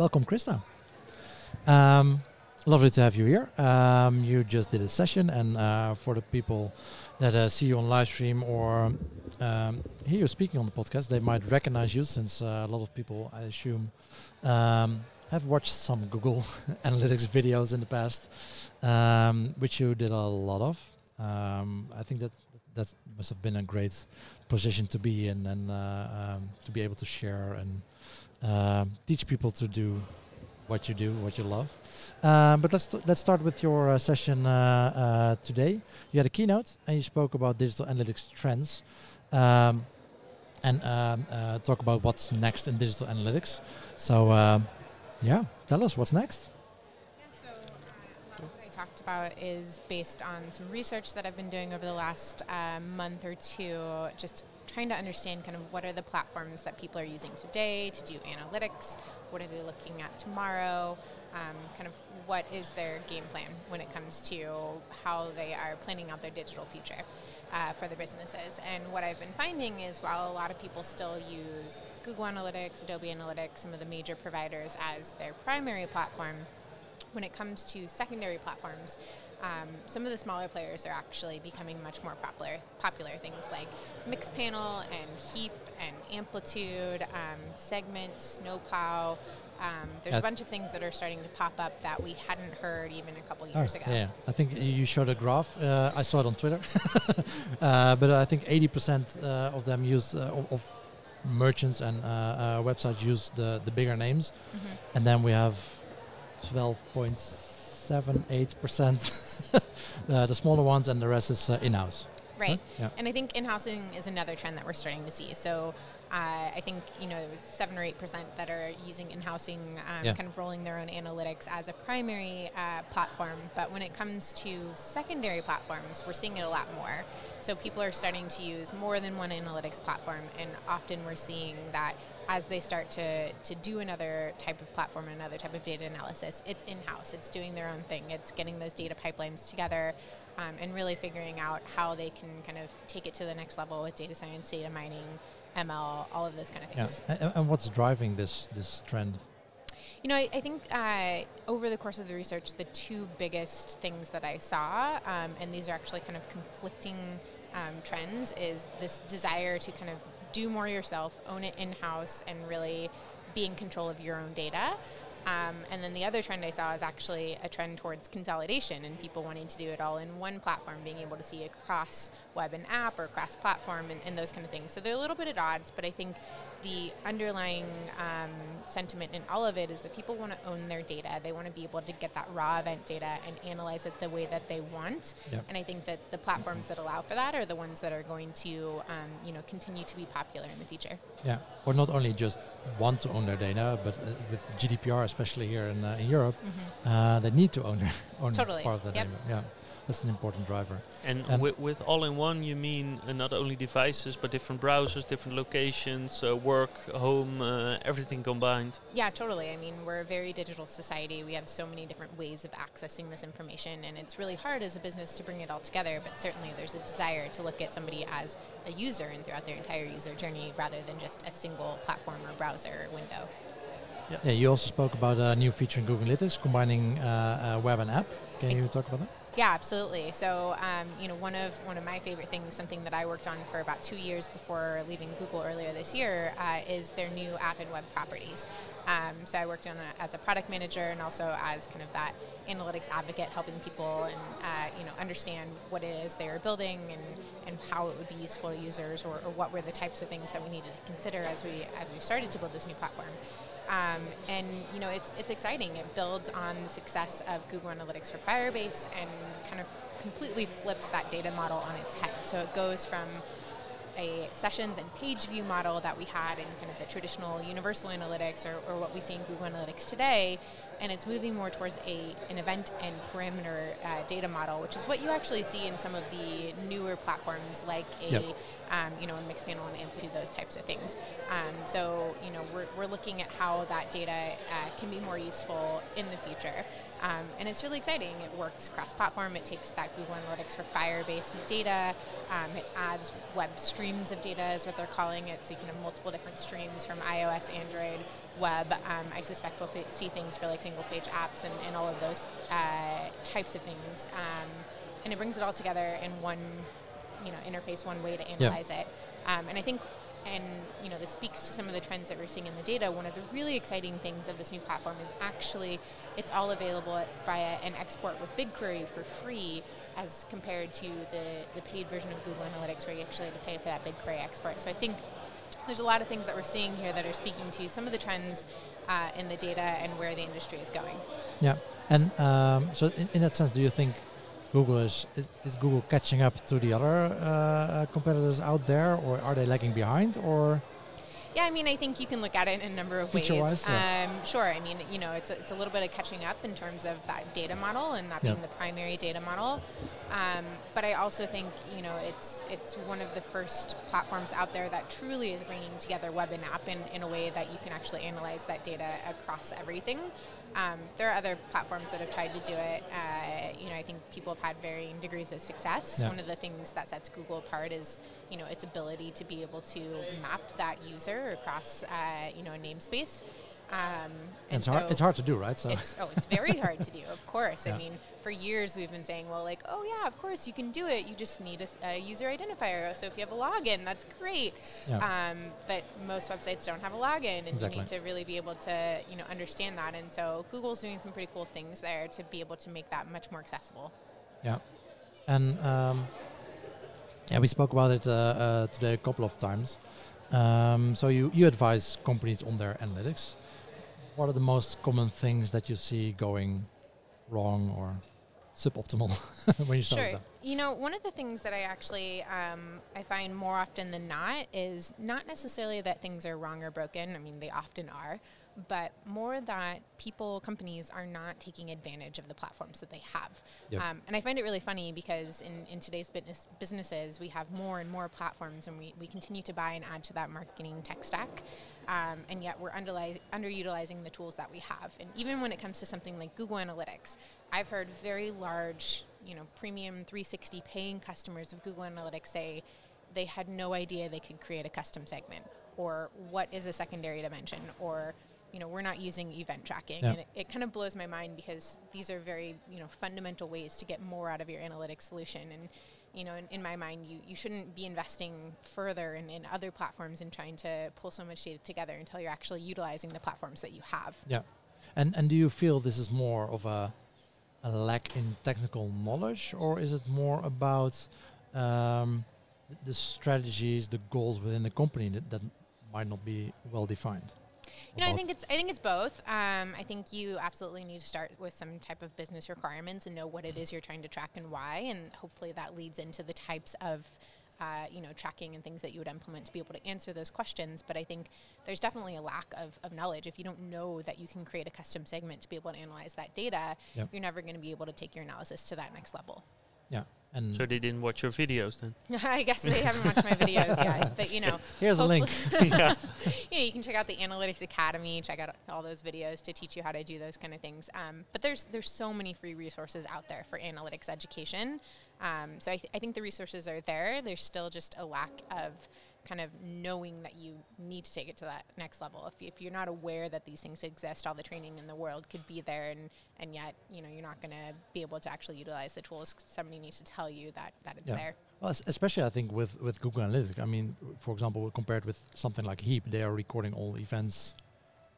welcome, Krista. Um, lovely to have you here. Um, you just did a session, and uh, for the people that uh, see you on live stream or um, hear you speaking on the podcast, they might recognize you since uh, a lot of people, I assume, um, have watched some Google Analytics videos in the past, um, which you did a lot of. Um, I think that that must have been a great position to be in and uh, to be able to share and um, teach people to do what you do, what you love. Um, but let's let's start with your uh, session uh, uh, today. You had a keynote and you spoke about digital analytics trends, um, and um, uh, talk about what's next in digital analytics. So, um, yeah, tell us what's next. Yeah, so what I talked about is based on some research that I've been doing over the last uh, month or two, just trying to understand kind of what are the platforms that people are using today to do analytics, what are they looking at tomorrow, um, kind of what is their game plan when it comes to how they are planning out their digital future uh, for their businesses. And what I've been finding is while a lot of people still use Google Analytics, Adobe Analytics, some of the major providers as their primary platform, when it comes to secondary platforms, um, some of the smaller players are actually becoming much more popular. Popular things like Mixpanel and Heap and Amplitude, um, Segment, Snowplow. Um, there's a bunch of things that are starting to pop up that we hadn't heard even a couple years oh, ago. Yeah, I think you showed a graph. Uh, I saw it on Twitter, uh, but I think 80% uh, of them use uh, of, of, merchants and uh, uh, websites use the the bigger names, mm-hmm. and then we have 12 points seven, eight percent, uh, the smaller ones, and the rest is uh, in-house. Right, huh? yeah. and I think in-housing is another trend that we're starting to see. So uh, I think you know it was seven or eight percent that are using in-housing, um, yeah. kind of rolling their own analytics as a primary uh, platform. But when it comes to secondary platforms, we're seeing it a lot more. So people are starting to use more than one analytics platform, and often we're seeing that as they start to, to do another type of platform, and another type of data analysis, it's in house, it's doing their own thing, it's getting those data pipelines together um, and really figuring out how they can kind of take it to the next level with data science, data mining, ML, all of those kind of things. Yeah. And, and what's driving this, this trend? You know, I, I think uh, over the course of the research, the two biggest things that I saw, um, and these are actually kind of conflicting um, trends, is this desire to kind of do more yourself, own it in house, and really be in control of your own data. Um, and then the other trend I saw is actually a trend towards consolidation and people wanting to do it all in one platform, being able to see across web and app or across platform and, and those kind of things. So they're a little bit at odds, but I think the underlying um, sentiment in all of it is that people want to own their data. They want to be able to get that raw event data and analyze it the way that they want. Yep. And I think that the platforms that allow for that are the ones that are going to, um, you know, continue to be popular in the future. Yeah, or not only just want to own their data, but uh, with GDPR, especially here in, uh, in Europe, mm-hmm. uh, they need to own their own totally. part of the yep. data. Yeah that's an important driver. And, and with, with all-in-one, you mean uh, not only devices, but different browsers, different locations, uh, work, home, uh, everything combined? Yeah, totally. I mean, we're a very digital society. We have so many different ways of accessing this information, and it's really hard as a business to bring it all together, but certainly there's a desire to look at somebody as a user and throughout their entire user journey rather than just a single platform or browser or window. Yeah. yeah, you also spoke about a new feature in Google Analytics combining uh, uh, web and app. Can you talk about that? Yeah, absolutely. So, um, you know, one of one of my favorite things, something that I worked on for about two years before leaving Google earlier this year, uh, is their new app and web properties. Um, so I worked on it as a product manager and also as kind of that analytics advocate, helping people and uh, you know understand what it is they are building and, and how it would be useful to users, or, or what were the types of things that we needed to consider as we as we started to build this new platform. Um, and you know, it's it's exciting. It builds on the success of Google Analytics for Firebase and kind of completely flips that data model on its head. So it goes from a sessions and page view model that we had in kind of the traditional universal analytics or, or what we see in Google Analytics today, and it's moving more towards a an event and parameter uh, data model, which is what you actually see in some of the newer platforms like a yep. um, you know a Mixpanel and amplitude, those types of things. Um, so you know we're, we're looking at how that data uh, can be more useful in the future. Um, and it's really exciting. It works cross-platform. It takes that Google Analytics for Firebase data. Um, it adds web streams of data is what they're calling it. So you can have multiple different streams from iOS, Android, web. Um, I suspect we'll th- see things for like single page apps and, and all of those uh, types of things. Um, and it brings it all together in one, you know, interface, one way to analyze yeah. it. Um, and I think and you know this speaks to some of the trends that we're seeing in the data. One of the really exciting things of this new platform is actually it's all available via an export with BigQuery for free, as compared to the the paid version of Google Analytics where you actually had to pay for that BigQuery export. So I think there's a lot of things that we're seeing here that are speaking to some of the trends uh, in the data and where the industry is going. Yeah, and um, so in, in that sense, do you think Google is, is, is Google catching up to the other uh, competitors out there, or are they lagging behind, or? Yeah, I mean, I think you can look at it in a number of Feature ways. Yeah. Um, sure, I mean, you know, it's a, it's a little bit of catching up in terms of that data model and that being the primary data model. Um, but I also think, you know, it's it's one of the first platforms out there that truly is bringing together web and app in, in a way that you can actually analyze that data across everything. Um, there are other platforms that have tried to do it. Uh, you know, I think people have had varying degrees of success. Yeah. One of the things that sets Google apart is, you know, its ability to be able to map that user across, uh, you know, a namespace. Um, it's so hard. It's hard to do, right? So it's, oh, it's very hard to do. Of course. Yeah. I mean, for years we've been saying, well, like, oh yeah, of course you can do it. You just need a, a user identifier. So if you have a login, that's great. Yeah. Um, but most websites don't have a login, and exactly. you need to really be able to, you know, understand that. And so Google's doing some pretty cool things there to be able to make that much more accessible. Yeah, and um, yeah, we spoke about it uh, uh, today a couple of times. Um, so you you advise companies on their analytics what are the most common things that you see going wrong or suboptimal when you start sure. You know, one of the things that I actually um, I find more often than not is not necessarily that things are wrong or broken. I mean, they often are, but more that people, companies are not taking advantage of the platforms that they have. Yep. Um, and I find it really funny because in, in today's business businesses, we have more and more platforms and we, we continue to buy and add to that marketing tech stack. Um, and yet we're underutilizing the tools that we have. And even when it comes to something like Google Analytics, I've heard very large, you know, premium 360 paying customers of Google Analytics say they had no idea they could create a custom segment or what is a secondary dimension or you know we're not using event tracking yeah. and it, it, kind of blows my mind because these are very you know fundamental ways to get more out of your analytics solution and you know in, in my mind you, you shouldn't be investing further in, in other platforms and trying to pull so much data together until you're actually utilizing the platforms that you have. Yeah. And and do you feel this is more of a a lack in technical knowledge or is it more about um, the strategies the goals within the company that, that might not be well defined you know, I think it's I think it's both. Um, I think you absolutely need to start with some type of business requirements and know what it is you're trying to track and why, and hopefully that leads into the types of uh, you know, tracking and things that you would implement to be able to answer those questions. But I think there's definitely a lack of, of knowledge. If you don't know that you can create a custom segment to be able to analyze that data, yep. you're never going to be able to take your analysis to that next level. Yeah. And so they didn't watch your videos then? I guess they haven't watched my videos yet. But you know, here's a link. yeah. you, know, you can check out the Analytics Academy, check out all those videos to teach you how to do those kind of things. Um, but there's there's so many free resources out there for analytics education. Um, so I, th- I think the resources are there. There's still just a lack of kind of knowing that you need to take it to that next level. If, if you're not aware that these things exist, all the training in the world could be there, and, and yet you know you're not going to be able to actually utilize the tools. Somebody needs to tell you that that it's yeah. there. Well, especially I think with with Google Analytics. I mean, for example, compared with something like Heap, they are recording all events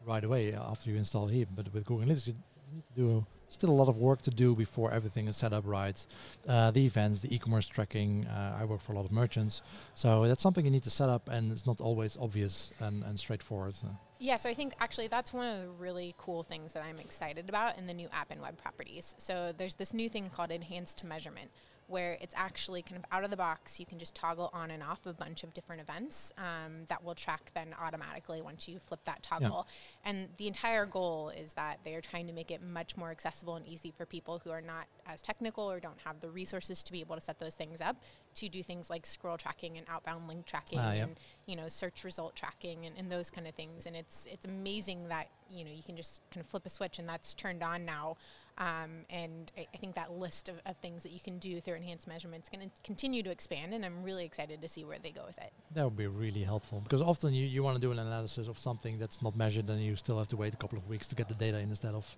right away after you install Heap. But with Google Analytics, need to do still a lot of work to do before everything is set up right. Uh, the events, the e-commerce tracking. Uh, I work for a lot of merchants, so that's something you need to set up, and it's not always obvious and, and straightforward. So. Yeah, so I think actually that's one of the really cool things that I'm excited about in the new app and web properties. So there's this new thing called enhanced measurement, where it's actually kind of out of the box. You can just toggle on and off a bunch of different events um, that will track then automatically once you flip that toggle. Yeah. And the entire goal is that they are trying to make it much more accessible and easy for people who are not as technical or don't have the resources to be able to set those things up to do things like scroll tracking and outbound link tracking yep. and you know search result tracking and, and those kind of things. And it's it's amazing that you know you can just kind of flip a switch and that's turned on now. Um, and I, I think that list of, of things that you can do through enhanced measurement is going to continue to expand. And I'm really excited to see where they go with it. That would be really helpful because often you, you want to do an analysis of something that's not measured and you still have to wait a couple of weeks to get the data in instead of,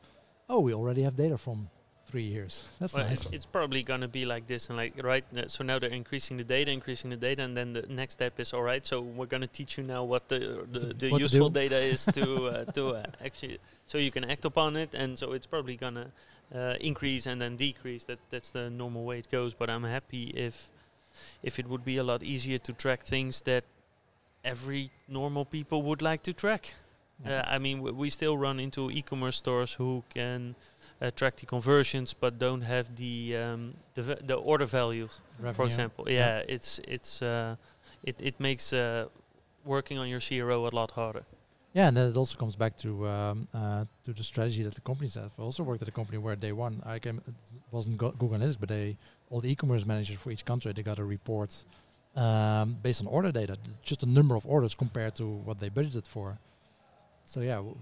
oh, we already have data from three years. That's Well, nice. it's, it's probably gonna be like this, and like right. So now they're increasing the data, increasing the data, and then the next step is all right. So we're gonna teach you now what the the, the what useful data is to uh, to uh, actually, so you can act upon it, and so it's probably gonna uh, increase and then decrease. That that's the normal way it goes. But I'm happy if if it would be a lot easier to track things that every normal people would like to track. Yeah. Uh, I mean, w- we still run into e-commerce stores who can uh, track the conversions, but don't have the um, the, v- the order values. For example, Yeah. yeah, it's it's uh, it it makes uh, working on your CRO a lot harder. Yeah, and then it also comes back to um, uh, to the strategy that the companies have. I also worked at a company where day one, I came, it wasn't Go- Google Analytics, but they all the e-commerce managers for each country they got a report um, based on order data, just the number of orders compared to what they budgeted for. So yeah, w-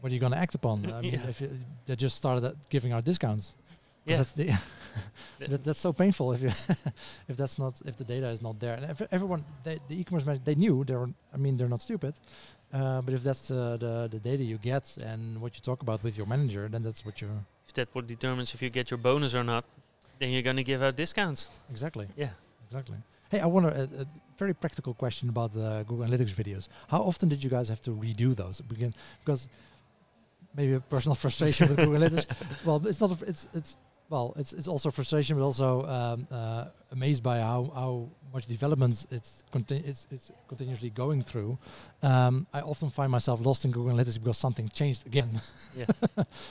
what are you going to act upon? I mean, Yeah. if you, they just started giving out discounts. Yeah, that's, the that, that's so painful if you if that's not if the data is not there. And if everyone they, the e-commerce manager they knew they were. I mean they're not stupid, uh, but if that's uh, the the data you get and what you talk about with your manager, then that's what you if that what determines if you get your bonus or not, then you're gonna give out discounts. exactly Yeah. exactly. Hey, I wonder a, a very practical question about the Google Analytics videos. How often did you guys have to redo those? Begin because maybe a personal frustration with Google Analytics. Well, it's not. A, it's it's well, it's it's also frustration, but also um, uh, amazed by how how much developments it's conti- it's it's continuously going through. Um, I often find myself lost in Google Analytics because something changed again.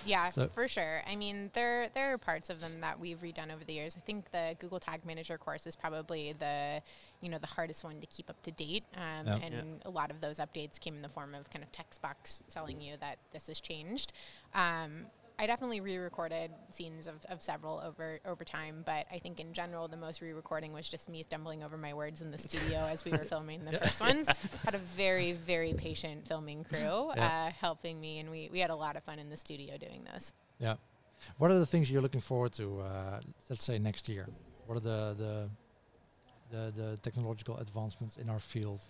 Yeah, So- for sure. I mean, there there are parts of them that we've redone over the years. I think the Google Tag Manager course is probably the you know the hardest one to keep up to date, um, Yeah. and Yeah. a lot of those updates came in the form of kind of text box telling you that this has changed. Um, I definitely re-recorded scenes of, of several over over time, but I think in general the most re-recording was just me stumbling over my words in the studio as we were filming the first ones. Had a very very patient filming crew Yeah. uh, helping me, and we we had a lot of fun in the studio doing those. yeah. What are the things you're looking forward to? Uh, let's say next year. What are the the the, the technological advancements in our field?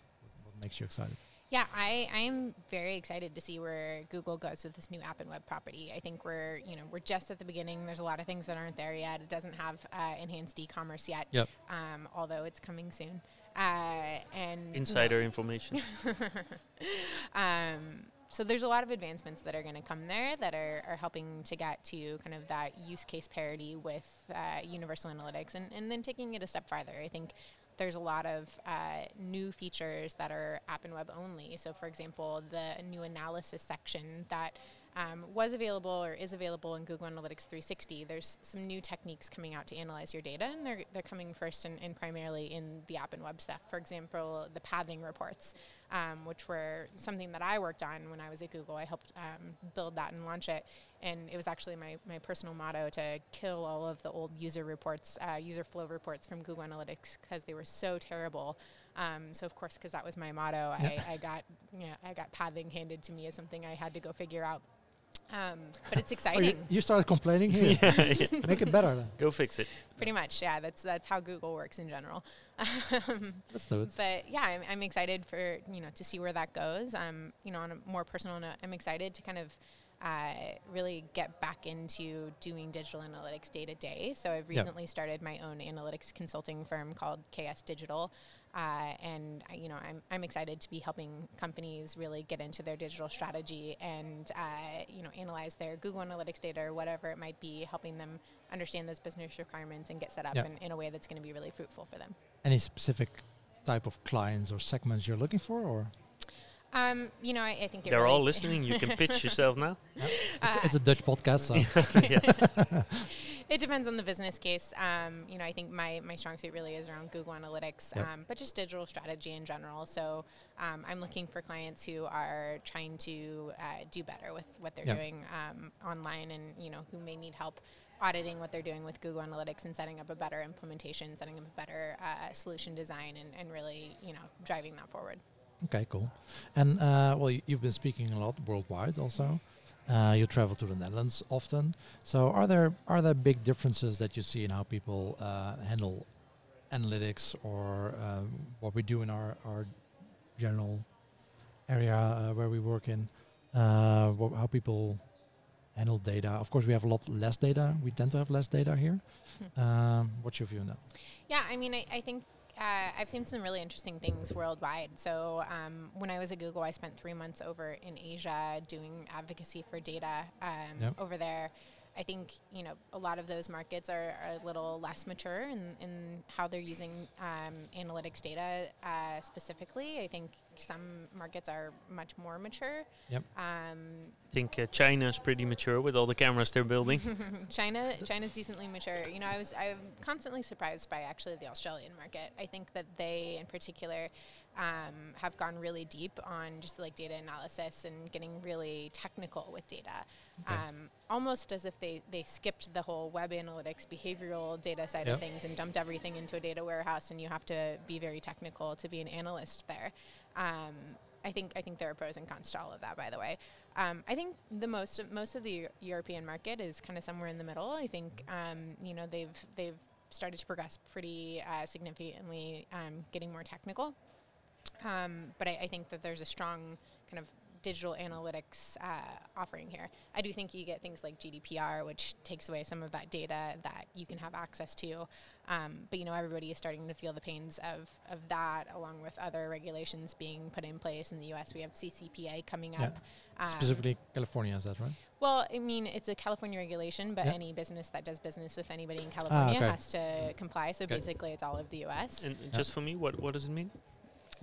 What makes you excited? Yeah, I, I'm very excited to see where Google goes with this new app and web property. I think we're, you know, we're just at the beginning. There's a lot of things that aren't there yet. It doesn't have uh, enhanced e-commerce yet, Yep. um, although it's coming soon. Uh, and you know, Insider information. um, so there's a lot of advancements that are going to come there that are, are helping to get to kind of that use case parity with uh, universal analytics and, and then taking it a step farther. I think there's a lot of uh, new features that are app and web only. So, for example, the new analysis section that um, was available or is available in Google Analytics 360. There's some new techniques coming out to analyze your data, and they're, they're coming first and, and primarily in the app and web stuff. For example, the pathing reports, um, which were something that I worked on when I was at Google. I helped um, build that and launch it, and it was actually my, my personal motto to kill all of the old user reports, uh, user flow reports from Google Analytics because they were so terrible. Um, so of course, because that was my motto, Yeah. I, I got you know, I got pathing handed to me as something I had to go figure out. Um, but it's Oh, exciting. you, you started complaining here. yeah, yeah. Make it better then. Go fix it. Pretty much, yeah. That's that's how Google works in general. Um, Let's do it. but yeah, I'm, I'm excited for you know to see where that goes. Um, you know, on a more personal note, I'm excited to kind of uh, really get back into doing digital analytics day to day. So I've Yeah. recently started my own analytics consulting firm called KS Digital, uh, and I, you know I'm I'm excited to be helping companies really get into their digital strategy and uh, you know analyze their Google Analytics data or whatever it might be, helping them understand those business requirements and get set up Yeah. in, in a way that's going to be really fruitful for them. Any specific type of clients or segments you're looking for, or Um, you know, I, I think it They're really all listening. You can pitch yourself now. it's, Uh, it's a Dutch podcast, so it depends on the business case. Um, you know, I think my, my strong suit really is around Google Analytics, Yep. um, but just digital strategy in general. So um, I'm looking for clients who are trying to uh, do better with what they're Yep. doing um, online, and you know, who may need help auditing what they're doing with Google Analytics and setting up a better implementation, setting up a better uh, solution design, and, and really, you know, driving that forward. Okay, cool. And uh, well, you've been speaking a lot worldwide, also. Uh, you travel to the Netherlands often. So, are there are there big differences that you see in how people uh, handle analytics or um, what we do in our our general area uh, where we work in? Uh, how people handle data? Of course, we have a lot less data. We tend to have less data here. Um, what's your view on that? Yeah, I mean, I, I think uh, I've seen some really interesting things worldwide. So um, when I was at Google, I spent three months over in Asia doing advocacy for data um, Yep. over there. I think you know a lot of those markets are, are a little less mature in, in how they're using um, analytics data uh, specifically. I think some markets are much more mature. Yep. Um, I think uh, is pretty mature with all the cameras they're building. China China's decently mature. You know, I was I'm constantly surprised by actually the Australian market. I think that they in particular um, have gone really deep on just like data analysis and getting really technical with data. Okay. Um, almost as if they, they skipped the whole web analytics behavioral data side Yep. of things and dumped everything into a data warehouse and you have to be very technical to be an analyst there. Um, I think I think there are pros and cons to all of that. By the way, um, I think the most most of the European market is kind of somewhere in the middle. I think um, you know they've they've started to progress pretty uh, significantly, um, getting more technical. Um, but I, I think that there's a strong kind of digital analytics uh, offering here. I do think you get things like GDPR, which takes away some of that data that you can have access to. Um, but you know, everybody is starting to feel the pains of, of that, along with other regulations being put in place. In the U.S., we have CCPA coming Yeah. up. Um, Specifically, California is that right? well, I mean, it's a California regulation, but Yeah. any business that does business with anybody in California okay. has to comply. So Okay. basically, it's all of the U.S. and just for me, what what does it mean?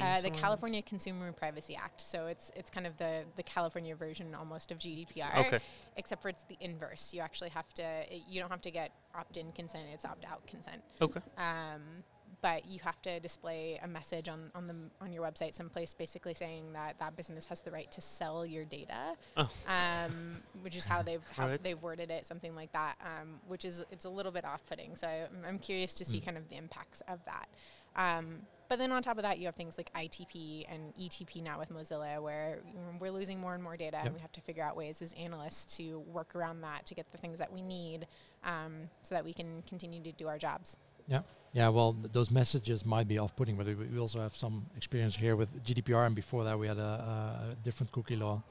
Uh, the California Consumer Privacy Act. So it's it's kind of the the California version almost of GDPR. Okay. Except for it's the inverse. You actually have to. It, you don't have to get opt-in consent. It's opt-out consent. Okay. Um, but you have to display a message on, on the on your website someplace basically saying that that business has the right to sell your data Oh. um, which is how they've how Right. they've worded it something like that um, which is it's a little bit off-putting so I'm, I'm curious to see Mm. kind of the impacts of that um, but then on top of that you have things like ITP and ETP now with Mozilla where we're losing more and more data Yep. and we have to figure out ways as analysts to work around that to get the things that we need um, so that we can continue to do our jobs Yeah, yeah. well, th- those messages might be off-putting, but we, we also have some experience here with GDPR, and before that we had a, a different cookie law.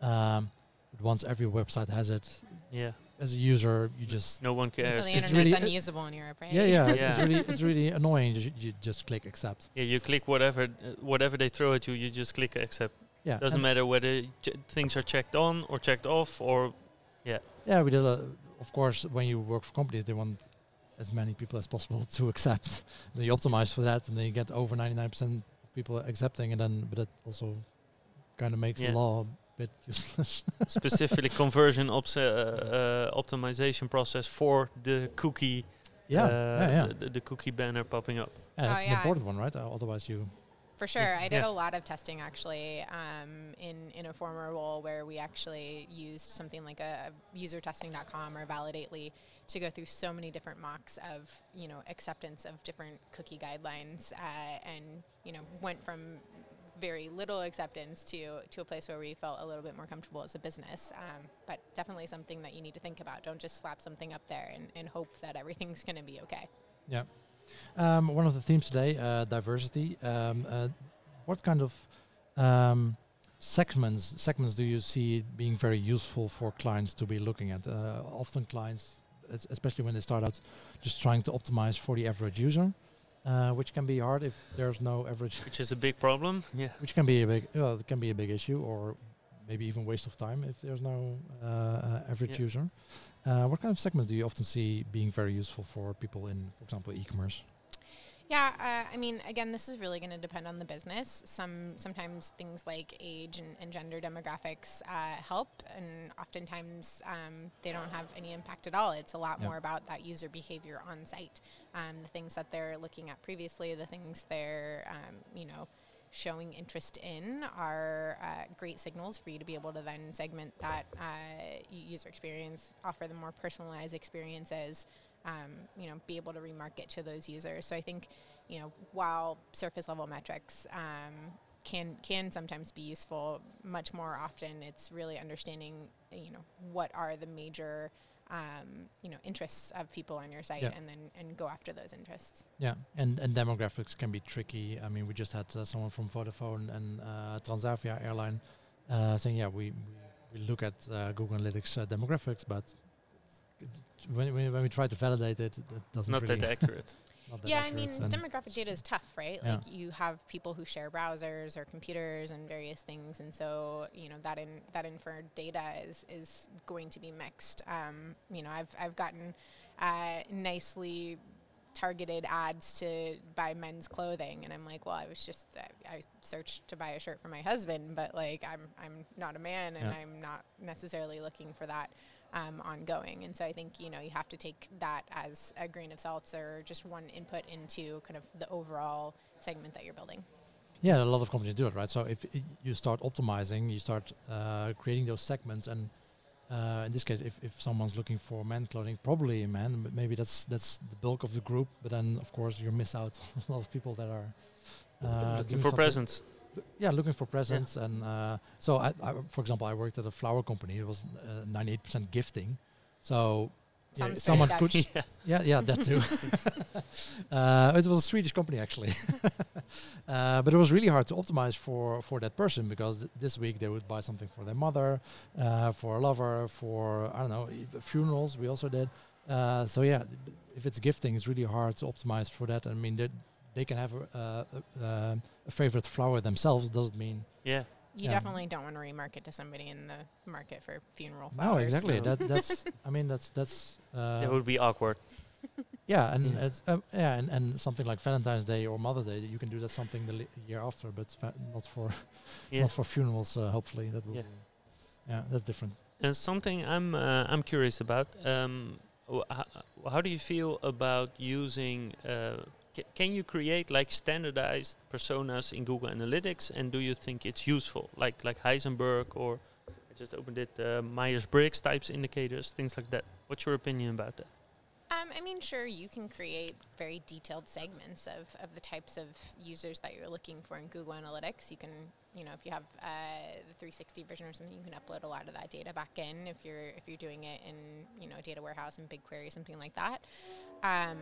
Um, but once every website has it, Yeah. as a user, you just No one so cares. the It's internet's really- unusable in Europe right yeah, yeah, it's- Yeah. it's really it's really annoying. You, you just click accept. Yeah, you click whatever uh, whatever they throw at you, you just click accept. Yeah, Doesn't matter whether ch- things are checked on or checked off or Yeah, Yeah, we did. A, of course, when you work for companies, they want as many people as possible to accept. then you optimize for that, and then you get over ninety nine percent people accepting, and then but that also kind of makes Yeah. the law a bit useless. specifically conversion ops- uh, uh, optimization process for the cookie yeah, uh, yeah, yeah. The, the- the cookie banner popping up. Yeah, Oh, that's an yeah. important one, right? Uh, otherwise, you For sure. I did Yeah. a lot of testing actually um, in, in a former role where we actually used something like a, a usertesting.com or Validately to go through so many different mocks of, you know, acceptance of different cookie guidelines uh, and, you know, went from very little acceptance to, to a place where we felt a little bit more comfortable as a business. Um, but definitely something that you need to think about. Don't just slap something up there and, and hope that everything's going to be okay. Yeah. Um, one of the themes today, uh, diversity. Um, uh, what kind of um, segments segments do you see being very useful for clients to be looking at? Uh, often clients, especially when they start out, just trying to optimize for the average user, uh, which can be hard if there's no average, Which is a big problem. Yeah. which can be a big, well, it can be a big issue, or maybe even waste of time if there's no uh, average Yeah. user. Uh, what kind of segments do you often see being very useful for people in, for example, e-commerce? Yeah, uh, I mean, again, this is really going to depend on the business. Some sometimes things like age and, and gender demographics uh, help, and oftentimes um, they don't have any impact at all. It's a lot Yeah. more about that user behavior on site, um, the things that they're looking at previously, the things they're um, you know showing interest in are uh, great signals for you to be able to then segment that uh, user experience, offer them more personalized experiences, um, you know, be able to remarket to those users. So I think, you know, while surface level metrics um, can can sometimes be useful, much more often it's really understanding, you know, what are the major um, you know interests of people on your site, Yeah. and then and go after those interests. Yeah, and and demographics can be tricky. I mean, we just had uh, someone from Vodafone and uh, Transavia airline uh, saying, yeah, we, we, look at uh, Google Analytics uh, demographics, but when, when, when we try to validate it, it doesn't Not really that accurate. not that Yeah, I mean, and demographic data is tough, right? Yeah. Like you have people who share browsers or computers and various things, and so you know that in that inferred data is is going to be mixed. Um, you know, I've I've gotten uh, nicely targeted ads to buy men's clothing, and I'm like, well, I was just I, I searched to buy a shirt for my husband, but like I'm I'm not a man, and Yeah. I'm not necessarily looking for that um, ongoing. And so I think you know you have to take that as a grain of salt or just one input into kind of the overall segment that you're building. Yeah, a lot of companies do it, right? So if you start optimizing, you start uh, creating those segments, and uh, in this case, if, if someone's looking for men clothing, probably a man, but maybe that's that's the bulk of the group. But then, of course, you miss out on a lot of people that are uh, Looking for something- presents. Yeah, looking for presents, and uh, so I, I, for example, I worked at a flower company. It was ninety-eight percent gifting, so yeah, someone could Dutch. yeah. yeah, yeah, that too. uh, it was a Swedish company actually, uh, but it was really hard to optimize for for that person because th- this week they would buy something for their mother, uh, for a lover, for I don't know funerals. We also did. Uh, so yeah, if it's gifting, it's really hard to optimize for that. I mean, they they can have a, uh, a, um, a favorite flower themselves. Doesn't mean Yeah. You Yeah. definitely don't want to remarket to somebody in the market for funeral no flowers. exactly. No. That that's I mean that's that's uh, it would be awkward. Yeah, and Yeah. it's um, yeah, and, and something like Valentine's Day or Mother's Day, you can do that something the li- year after, but fa- not for Yeah. not for funerals. Uh, hopefully, that will. Yeah. Yeah, that's different. And something I'm uh, I'm curious about. Um, wh- how do you feel about using? Uh, ca- can you create like standardized personas in Google Analytics, and do you think it's useful, like like Heisenberg or I just opened it, uh, Myers Briggs types indicators, things like that? What's your opinion about that? Um, I mean, sure, you can create very detailed segments of, of the types of users that you're looking for in Google Analytics. You can, you know, if you have uh, the 360 version or something, you can upload a lot of that data back in. If you're if you're doing it in, you know, a data warehouse and BigQuery, something like that. Um,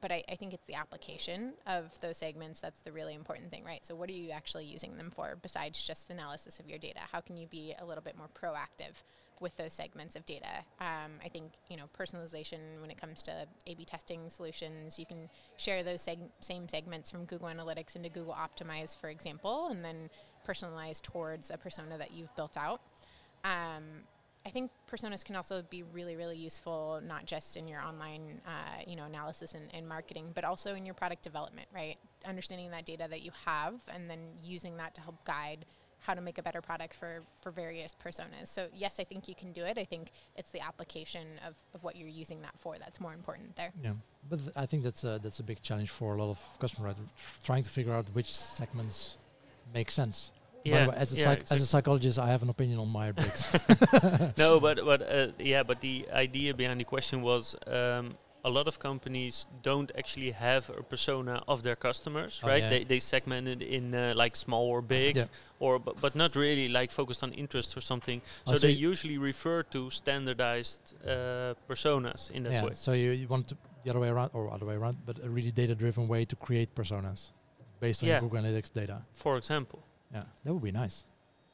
but I, I think it's the application of those segments that's the really important thing, right? So, what are you actually using them for besides just analysis of your data? How can you be a little bit more proactive with those segments of data? Um, I think you know personalization when it comes to A/B testing solutions. You can share those seg- same segments from Google Analytics into Google Optimize, for example, and then personalize towards a persona that you've built out. Um, I think personas can also be really, really useful, not just in your online, uh, you know, analysis and, and marketing, but also in your product development, right? Understanding that data that you have and then using that to help guide how to make a better product for, for various personas. So yes, I think you can do it. I think it's the application of, of what you're using that for that's more important there. Yeah, but th- I think that's a, that's a big challenge for a lot of customers, right? trying to figure out which segments make sense. By the way, as a yeah, psych- exact- as a psychologist, I have an opinion on Myers Briggs. no, but but uh, yeah, but the idea behind the question was um, a lot of companies don't actually have a persona of their customers, Oh, right? yeah. They they segment it in uh, like small or big, Yeah. or but, but not really like focused on interest or something. Oh, So so they usually refer to standardized uh, personas in that yeah, way. so you, you want to the other way around, or other way around, but a really data-driven way to create personas based on Yeah. Google Analytics data. For example, Yeah, that would be nice.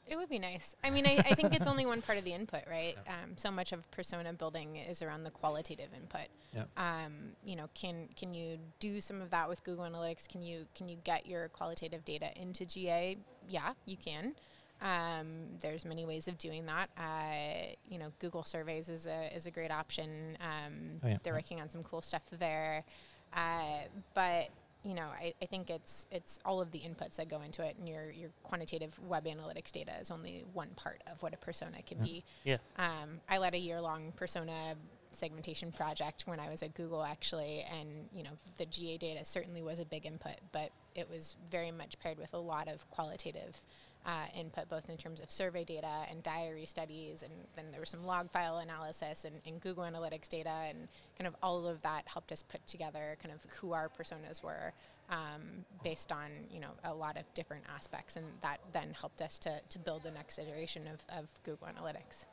It would be nice. I mean, I, I think it's only one part of the input, right? Um, so much of persona building is around the qualitative input. Yeah. Um, you know, can can you do some of that with Google Analytics? Can you can you get your qualitative data into GA? Yeah, you can. Um, there's many ways of doing that. Uh, you know, Google Surveys is a is a great option. Um, Oh, yeah. They're working on some cool stuff there, uh, but you know, I, I think it's it's all of the inputs that go into it, and your your quantitative web analytics data is only one part of what a persona can Yeah. be. Yeah. Um, I led a year long persona segmentation project when I was at Google actually, and you know the GA data certainly was a big input, but it was very much paired with a lot of qualitative uh, input, both in terms of survey data and diary studies, and then there was some log file analysis and, and Google Analytics data, and kind of all of that helped us put together kind of who our personas were um, based on you know a lot of different aspects, and that then helped us to, to build the next iteration of, of Google Analytics.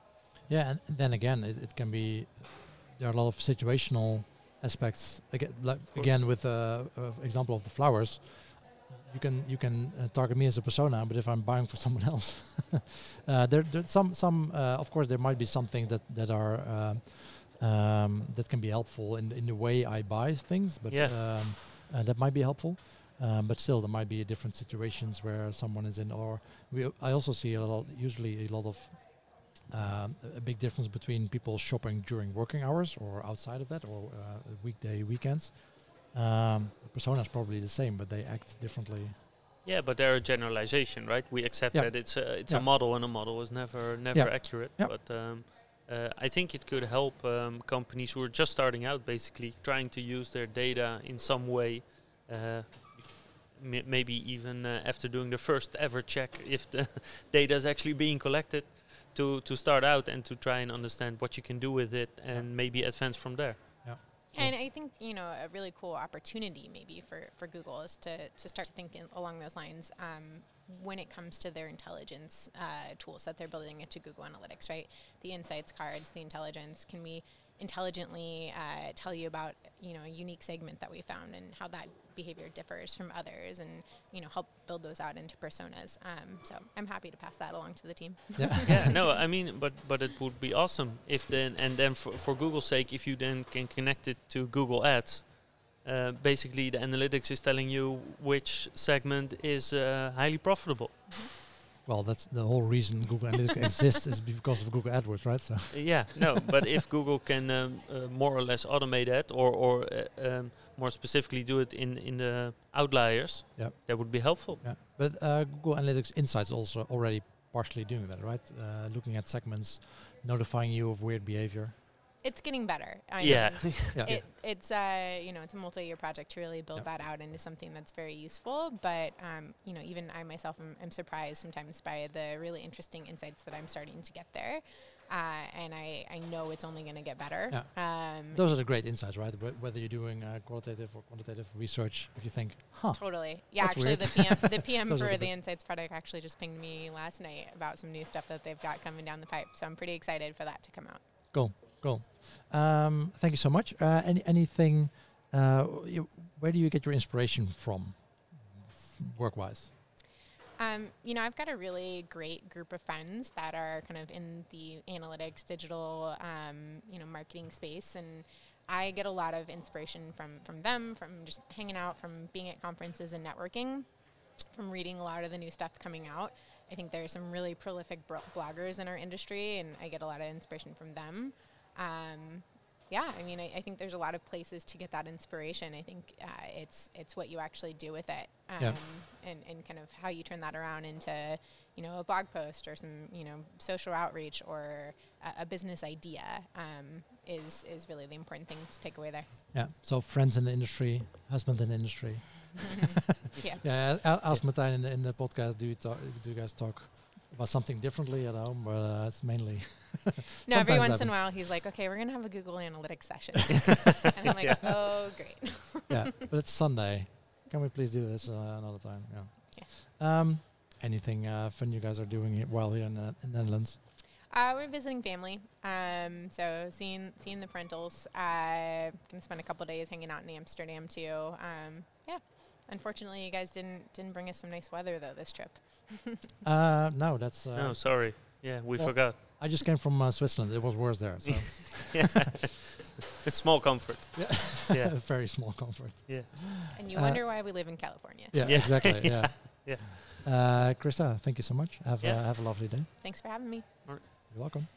Yeah, and then again, it, it can be there are a lot of situational aspects. Again, like again with uh, uh, example of the flowers, you can you can uh, target me as a persona, but if I'm buying for someone else, uh, there there some some uh, of course there might be something that that are uh, um, that can be helpful in in the way I buy things, but Yeah. um, uh, that might be helpful. Um, but still, there might be different situations where someone is in, or we. I also see a lot, usually a lot of um, a- a big difference between people shopping during working hours or outside of that or uh, weekday weekends. Um, the persona is probably the same, but they act differently. Yeah, but they're a generalization, right? We accept Yeah. that it's a it's Yeah. a model, and a model is never never Yeah. accurate. But um, uh, I think it could help um, companies who are just starting out, basically trying to use their data in some way. Uh, m- maybe even uh, after doing the first ever check if the data is actually being collected, to to start out and to try and understand what you can do with it, and maybe advance from there. And I think you know a really cool opportunity maybe for, for Google is to, to start thinking along those lines um, when it comes to their intelligence uh, tools that they're building into Google Analytics, right? The insights cards, the intelligence. Can we intelligently uh, tell you about you know a unique segment that we found and how that behavior differs from others, and you know help build those out into personas. Um, so I'm happy to pass that along to the team. Yeah. yeah, no, I mean, but but it would be awesome if then and then for, for Google's sake, if you then can connect it to Google Ads, uh, basically the analytics is telling you which segment is uh, highly profitable. Well, that's the whole reason Google Analytics exists is because of Google AdWords, right? So Uh, yeah, no, but if Google can um, uh, more or less automate that, or or uh, um, more specifically do it in in the outliers, Yep. that would be helpful. yeah, but uh, Google Analytics Insights also already partially doing that, right? Uh, looking at segments, notifying you of weird behavior. It's getting better. I yeah, mean, Yeah. it, it's uh, you know it's a multi-year project to really build Yeah. that out into something that's very useful. But um, you know, even I myself am, am surprised sometimes by the really interesting insights that I'm starting to get there, uh, and I, I know it's only going to get better. Um, Those are the great insights, right? Wh- Whether you're doing uh, qualitative or quantitative research, if you think, huh, Totally. Yeah, actually, weird. the PM, the PM for the the Insights product actually just pinged me last night about some new stuff that they've got coming down the pipe. So I'm pretty excited for that to come out. Cool. Um, thank you so much. Uh, any anything? Uh, you, where do you get your inspiration from, work-wise? Um, you know, I've got a really great group of friends that are kind of in the analytics, digital, um, you know, marketing space, and I get a lot of inspiration from from them, from just hanging out, from being at conferences and networking, from reading a lot of the new stuff coming out. I think there are some really prolific bloggers in our industry, and I get a lot of inspiration from them. Um, yeah, I mean, I, I think there's a lot of places to get that inspiration. I think uh, it's it's what you actually do with it, um, Yeah. and and kind of how you turn that around into you know a blog post or some you know social outreach or a, a business idea um, is is really the important thing to take away there. Yeah. So friends in the industry, husband in the industry. yeah. Yeah. Al- Ask Martijn in the, in the podcast. Do you talk, do you guys talk about something differently at home? But uh, it's mainly. No, every Sometimes once in a while he's like, okay, we're gonna have a Google Analytics session, and I'm like, Yeah. oh great. yeah. But it's Sunday. Can we please do this uh, another time? Yeah. Um, anything uh, fun you guys are doing here while here in the, in the Netherlands? Uh, we're visiting family, um, so seeing seeing the parentals. Uh, gonna spend a couple days hanging out in Amsterdam too. Um, yeah, unfortunately, you guys didn't didn't bring us some nice weather though this trip. Uh, no, that's. Uh, no, sorry. Yeah, we well- forgot. I just came from uh, Switzerland. It was worse there. So yeah, it's small comfort. Yeah. yeah, very small comfort. Yeah, And you Uh, wonder why we live in California. Yeah, Yeah. exactly. yeah. Yeah. Uh, Krista, thank you so much. Have Yeah. uh, have a lovely day. Thanks for having me. You're welcome.